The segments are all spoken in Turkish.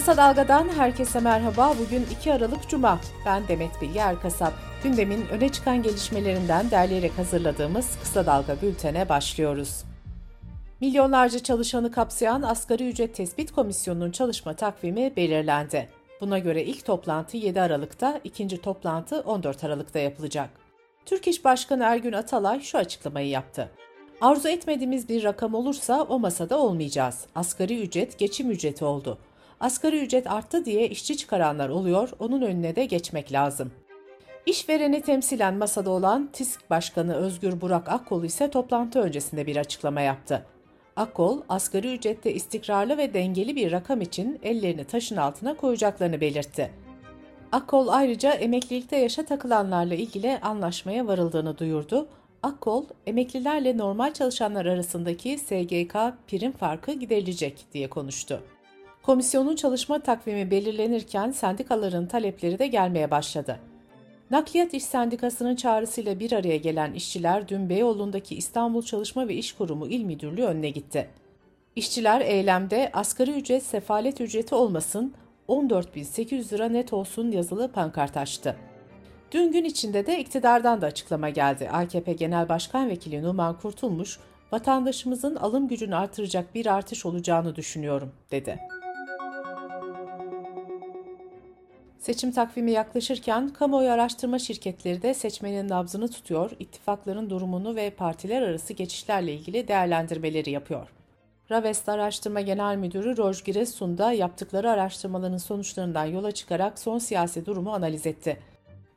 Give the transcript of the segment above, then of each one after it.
Kısa Dalga'dan herkese merhaba. Bugün 2 Aralık Cuma. Ben Demet Bilge Erkasap. Gündemin öne çıkan gelişmelerinden derleyerek hazırladığımız Kısa Dalga bültene başlıyoruz. Milyonlarca çalışanı kapsayan Asgari Ücret Tespit Komisyonu'nun çalışma takvimi belirlendi. Buna göre ilk toplantı 7 Aralık'ta, ikinci toplantı 14 Aralık'ta yapılacak. Türk İş Başkanı Ergün Atalay şu açıklamayı yaptı. Arzu etmediğimiz bir rakam olursa o masada olmayacağız. Asgari ücret geçim ücreti oldu. Asgari ücret arttı diye işçi çıkaranlar oluyor, onun önüne de geçmek lazım. İşvereni temsilen masada olan TİSK Başkanı Özgür Burak Akkol ise toplantı öncesinde bir açıklama yaptı. Akkol, asgari ücrette istikrarlı ve dengeli bir rakam için ellerini taşın altına koyacaklarını belirtti. Akkol ayrıca emeklilikte yaşa takılanlarla ilgili anlaşmaya varıldığını duyurdu. Akkol, emeklilerle normal çalışanlar arasındaki SGK prim farkı giderilecek diye konuştu. Komisyonun çalışma takvimi belirlenirken sendikaların talepleri de gelmeye başladı. Nakliyat İş Sendikası'nın çağrısıyla bir araya gelen işçiler dün Beyoğlu'ndaki İstanbul Çalışma ve İş Kurumu İl Müdürlüğü önüne gitti. İşçiler eylemde asgari ücret sefalet ücreti olmasın, 14.800 lira net olsun yazılı pankart açtı. Dün gün içinde de iktidardan da açıklama geldi. AKP Genel Başkan Vekili Numan Kurtulmuş, vatandaşımızın alım gücünü artıracak bir artış olacağını düşünüyorum, dedi. Seçim takvimi yaklaşırken kamuoyu araştırma şirketleri de seçmenin nabzını tutuyor, ittifakların durumunu ve partiler arası geçişlerle ilgili değerlendirmeleri yapıyor. Ravest Araştırma Genel Müdürü Roj Giresun da yaptıkları araştırmaların sonuçlarından yola çıkarak son siyasi durumu analiz etti.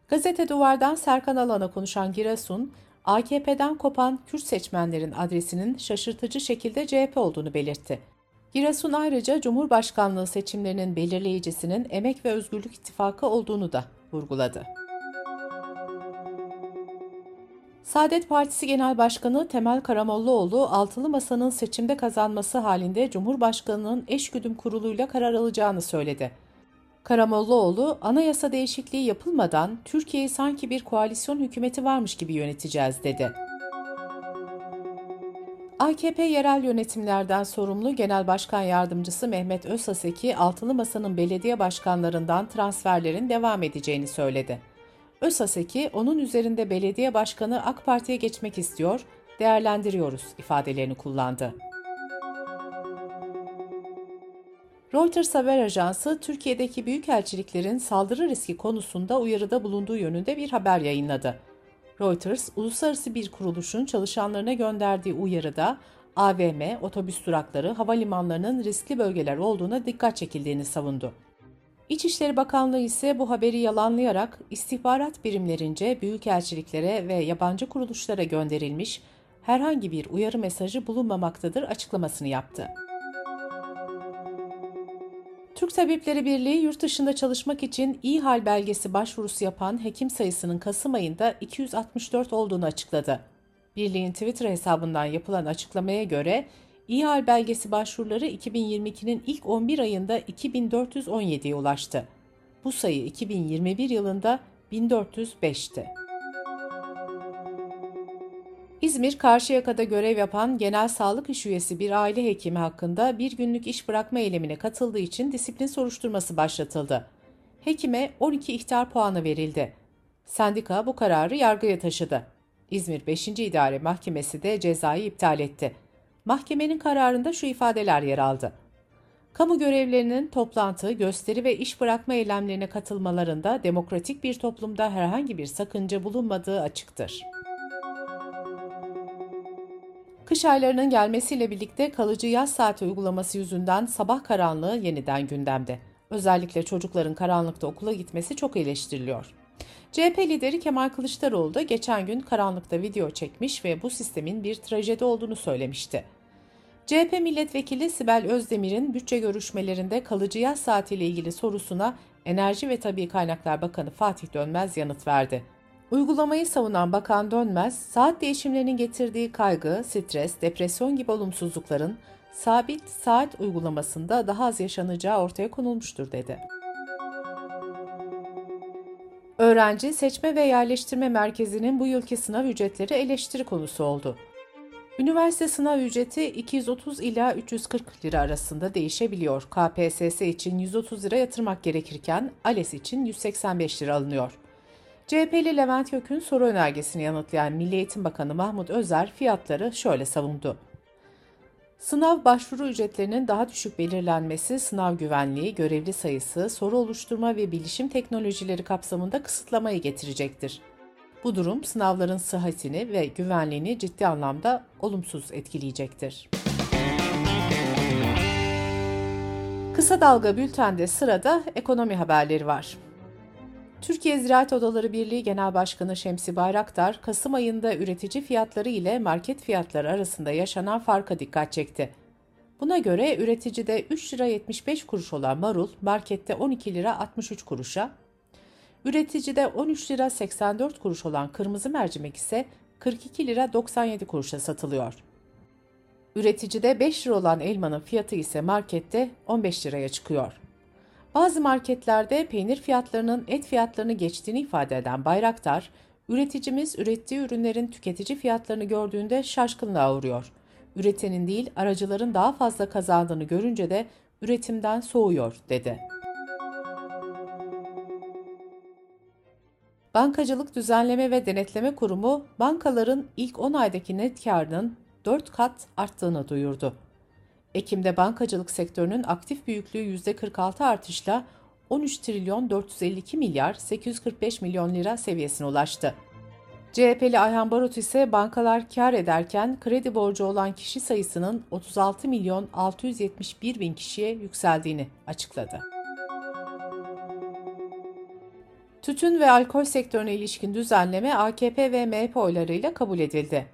Gazete Duvar'dan Serkan Alan'a konuşan Giresun, AKP'den kopan Kürt seçmenlerin adresinin şaşırtıcı şekilde CHP olduğunu belirtti. Giresun ayrıca Cumhurbaşkanlığı seçimlerinin belirleyicisinin Emek ve Özgürlük İttifakı olduğunu da vurguladı. Saadet Partisi Genel Başkanı Temel Karamollaoğlu, altılı masanın seçimde kazanması halinde Cumhurbaşkanı'nın eşgüdüm kuruluyla karar alacağını söyledi. Karamollaoğlu, anayasa değişikliği yapılmadan Türkiye'yi sanki bir koalisyon hükümeti varmış gibi yöneteceğiz dedi. AKP yerel yönetimlerden sorumlu Genel Başkan Yardımcısı Mehmet Özhaseki, Altılı Masa'nın belediye başkanlarından transferlerin devam edeceğini söyledi. Özhaseki, onun üzerinde belediye başkanı AK Parti'ye geçmek istiyor, değerlendiriyoruz ifadelerini kullandı. Reuters haber ajansı, Türkiye'deki büyükelçiliklerin saldırı riski konusunda uyarıda bulunduğu yönünde bir haber yayınladı. Reuters, uluslararası bir kuruluşun çalışanlarına gönderdiği uyarıda AVM, otobüs durakları, havalimanlarının riskli bölgeler olduğuna dikkat çekildiğini savundu. İçişleri Bakanlığı ise bu haberi yalanlayarak istihbarat birimlerince büyükelçiliklere ve yabancı kuruluşlara gönderilmiş herhangi bir uyarı mesajı bulunmamaktadır açıklamasını yaptı. Türk Tabipleri Birliği yurt dışında çalışmak için iyi hal belgesi başvurusu yapan hekim sayısının Kasım ayında 264 olduğunu açıkladı. Birliğin Twitter hesabından yapılan açıklamaya göre iyi hal belgesi başvuruları 2022'nin ilk 11 ayında 2417'ye ulaştı. Bu sayı 2021 yılında 1405'ti. İzmir Karşıyaka'da görev yapan genel sağlık iş üyesi bir aile hekimi hakkında bir günlük iş bırakma eylemine katıldığı için disiplin soruşturması başlatıldı. Hekime 12 ihtar puanı verildi. Sendika bu kararı yargıya taşıdı. İzmir 5. İdare Mahkemesi de cezayı iptal etti. Mahkemenin kararında şu ifadeler yer aldı. Kamu görevlerinin toplantı, gösteri ve iş bırakma eylemlerine katılmalarında demokratik bir toplumda herhangi bir sakınca bulunmadığı açıktır. Kış aylarının gelmesiyle birlikte kalıcı yaz saati uygulaması yüzünden sabah karanlığı yeniden gündemde. Özellikle çocukların karanlıkta okula gitmesi çok eleştiriliyor. CHP lideri Kemal Kılıçdaroğlu da geçen gün karanlıkta video çekmiş ve bu sistemin bir trajedi olduğunu söylemişti. CHP milletvekili Sibel Özdemir'in bütçe görüşmelerinde kalıcı yaz saatiyle ilgili sorusuna Enerji ve Tabi Kaynaklar Bakanı Fatih Dönmez yanıt verdi. Uygulamayı savunan Bakan Dönmez, saat değişimlerinin getirdiği kaygı, stres, depresyon gibi olumsuzlukların sabit saat uygulamasında daha az yaşanacağı ortaya konulmuştur dedi. Öğrenci Seçme ve Yerleştirme Merkezi'nin bu yılki sınav ücretleri eleştiri konusu oldu. Üniversite sınav ücreti 230 ila 340 lira arasında değişebiliyor. KPSS için 130 lira yatırmak gerekirken ALES için 185 lira alınıyor. CHP'li Levent Gök'ün soru önergesini yanıtlayan Milli Eğitim Bakanı Mahmut Özer fiyatları şöyle savundu. Sınav başvuru ücretlerinin daha düşük belirlenmesi sınav güvenliği, görevli sayısı, soru oluşturma ve bilişim teknolojileri kapsamında kısıtlamayı getirecektir. Bu durum sınavların sıhhatini ve güvenliğini ciddi anlamda olumsuz etkileyecektir. Kısa Dalga Bülten'de sırada ekonomi haberleri var. Türkiye Ziraat Odaları Birliği Genel Başkanı Şemsi Bayraktar, Kasım ayında üretici fiyatları ile market fiyatları arasında yaşanan farka dikkat çekti. Buna göre üreticide 3 lira 75 kuruş olan marul markette 12 lira 63 kuruşa, üreticide 13 lira 84 kuruş olan kırmızı mercimek ise 42 lira 97 kuruşa satılıyor. Üreticide 5 lira olan elmanın fiyatı ise markette 15 liraya çıkıyor. Bazı marketlerde peynir fiyatlarının et fiyatlarını geçtiğini ifade eden Bayraktar, üreticimiz ürettiği ürünlerin tüketici fiyatlarını gördüğünde şaşkınlığa uğruyor. Üretenin değil aracıların daha fazla kazandığını görünce de üretimden soğuyor dedi. Bankacılık Düzenleme ve Denetleme Kurumu bankaların ilk 10 aydaki net karının 4 kat arttığını duyurdu. Ekim'de bankacılık sektörünün aktif büyüklüğü %46 artışla 13 trilyon 452 milyar 845 milyon lira seviyesine ulaştı. CHP'li Ayhan Barut ise bankalar kar ederken kredi borcu olan kişi sayısının 36 milyon 671 bin kişiye yükseldiğini açıkladı. Tütün ve alkol sektörüne ilişkin düzenleme AKP ve MHP oylarıyla kabul edildi.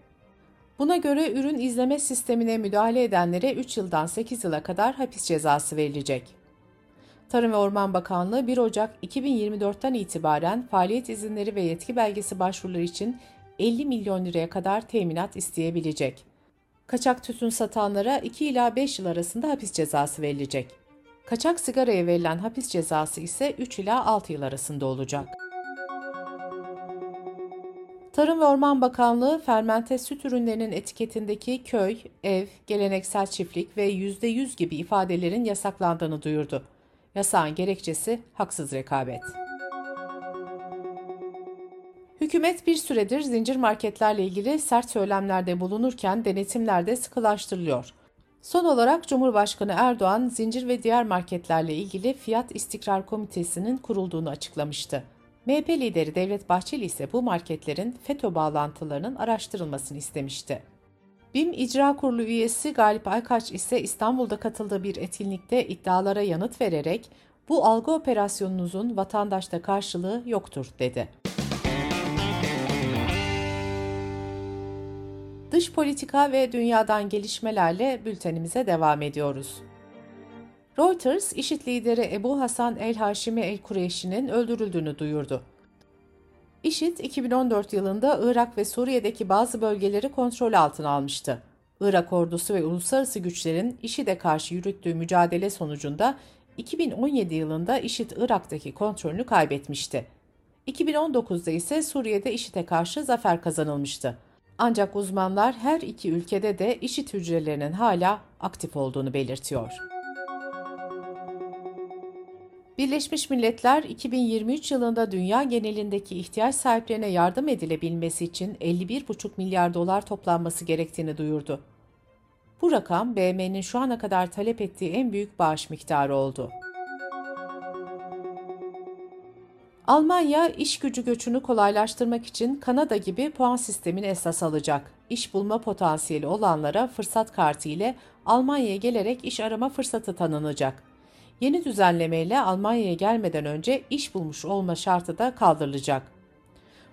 Buna göre ürün izleme sistemine müdahale edenlere 3 yıldan 8 yıla kadar hapis cezası verilecek. Tarım ve Orman Bakanlığı 1 Ocak 2024'ten itibaren faaliyet izinleri ve yetki belgesi başvuruları için 50 milyon liraya kadar teminat isteyebilecek. Kaçak tütün satanlara 2 ila 5 yıl arasında hapis cezası verilecek. Kaçak sigaraya verilen hapis cezası ise 3 ila 6 yıl arasında olacak. Tarım ve Orman Bakanlığı fermente süt ürünlerinin etiketindeki köy, ev, geleneksel çiftlik ve %100 gibi ifadelerin yasaklandığını duyurdu. Yasağın gerekçesi haksız rekabet. Hükümet bir süredir zincir marketlerle ilgili sert söylemlerde bulunurken denetimler de sıkılaştırılıyor. Son olarak Cumhurbaşkanı Erdoğan zincir ve diğer marketlerle ilgili Fiyat İstikrar Komitesi'nin kurulduğunu açıklamıştı. MHP lideri Devlet Bahçeli ise bu marketlerin FETÖ bağlantılarının araştırılmasını istemişti. BİM İcra Kurulu üyesi Galip Aykaç ise İstanbul'da katıldığı bir etkinlikte iddialara yanıt vererek bu algı operasyonunuzun vatandaşta karşılığı yoktur dedi. Dış politika ve dünyadan gelişmelerle bültenimize devam ediyoruz. Reuters, IŞİD lideri Ebu Hasan el-Haşimi el-Kureyşi'nin öldürüldüğünü duyurdu. IŞİD, 2014 yılında Irak ve Suriye'deki bazı bölgeleri kontrol altına almıştı. Irak ordusu ve uluslararası güçlerin IŞİD'e karşı yürüttüğü mücadele sonucunda 2017 yılında IŞİD Irak'taki kontrolünü kaybetmişti. 2019'da ise Suriye'de IŞİD'e karşı zafer kazanılmıştı. Ancak uzmanlar her iki ülkede de IŞİD hücrelerinin hala aktif olduğunu belirtiyor. Birleşmiş Milletler 2023 yılında dünya genelindeki ihtiyaç sahiplerine yardım edilebilmesi için 51,5 milyar dolar toplanması gerektiğini duyurdu. Bu rakam BM'nin şu ana kadar talep ettiği en büyük bağış miktarı oldu. Almanya iş gücü göçünü kolaylaştırmak için Kanada gibi puan sistemini esas alacak. İş bulma potansiyeli olanlara fırsat kartı ile Almanya'ya gelerek iş arama fırsatı tanınacak. Yeni düzenlemeyle Almanya'ya gelmeden önce iş bulmuş olma şartı da kaldırılacak.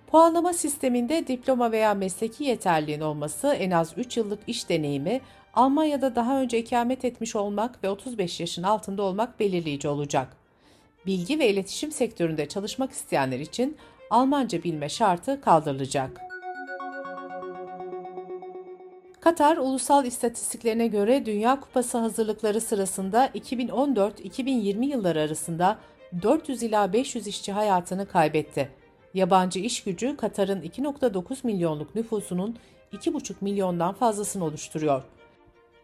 Puanlama sisteminde diploma veya mesleki yeterliğin olması, en az 3 yıllık iş deneyimi, Almanya'da daha önce ikamet etmiş olmak ve 35 yaşın altında olmak belirleyici olacak. Bilgi ve iletişim sektöründe çalışmak isteyenler için Almanca bilme şartı kaldırılacak. Katar ulusal istatistiklerine göre Dünya Kupası hazırlıkları sırasında 2014-2020 yılları arasında 400 ila 500 işçi hayatını kaybetti. Yabancı iş gücü Katar'ın 2.9 milyonluk nüfusunun 2,5 milyondan fazlasını oluşturuyor.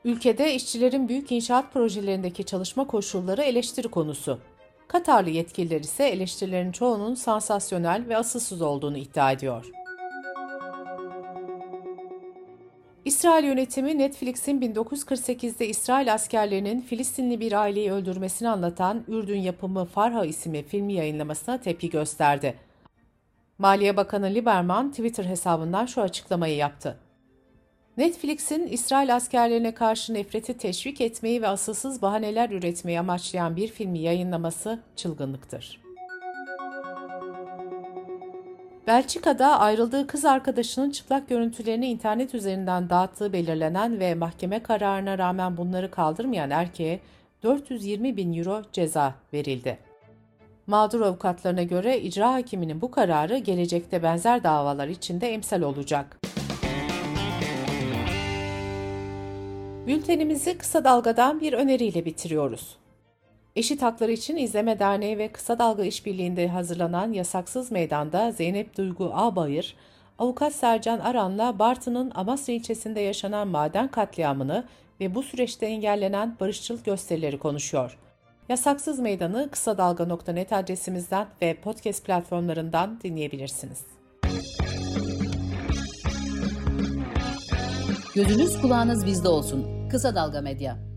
Ülkede işçilerin büyük inşaat projelerindeki çalışma koşulları eleştiri konusu. Katarlı yetkililer ise eleştirilerin çoğunun sansasyonel ve asılsız olduğunu iddia ediyor. İsrail yönetimi Netflix'in 1948'de İsrail askerlerinin Filistinli bir aileyi öldürmesini anlatan Ürdün yapımı Farha isimli filmi yayınlamasına tepki gösterdi. Maliye Bakanı Lieberman Twitter hesabından şu açıklamayı yaptı. Netflix'in İsrail askerlerine karşı nefreti teşvik etmeyi ve asılsız bahaneler üretmeyi amaçlayan bir filmi yayınlaması çılgınlıktır. Belçika'da ayrıldığı kız arkadaşının çıplak görüntülerini internet üzerinden dağıttığı belirlenen ve mahkeme kararına rağmen bunları kaldırmayan erkeğe 420 bin euro ceza verildi. Mağdur avukatlarına göre icra hakiminin bu kararı gelecekte benzer davalar içinde emsal olacak. Bültenimizi kısa dalgadan bir öneriyle bitiriyoruz. Eşit Hakları İçin İzleme Derneği ve Kısa Dalga İşbirliği'nde hazırlanan Yasaksız Meydan'da Zeynep Duygu Ağbayır, Avukat Sercan Aran'la Bartın'ın Amasya ilçesinde yaşanan maden katliamını ve bu süreçte engellenen barışçıl gösterileri konuşuyor. Yasaksız Meydan'ı kısa dalga.net adresimizden ve podcast platformlarından dinleyebilirsiniz. Gözünüz kulağınız bizde olsun. Kısa Dalga Medya.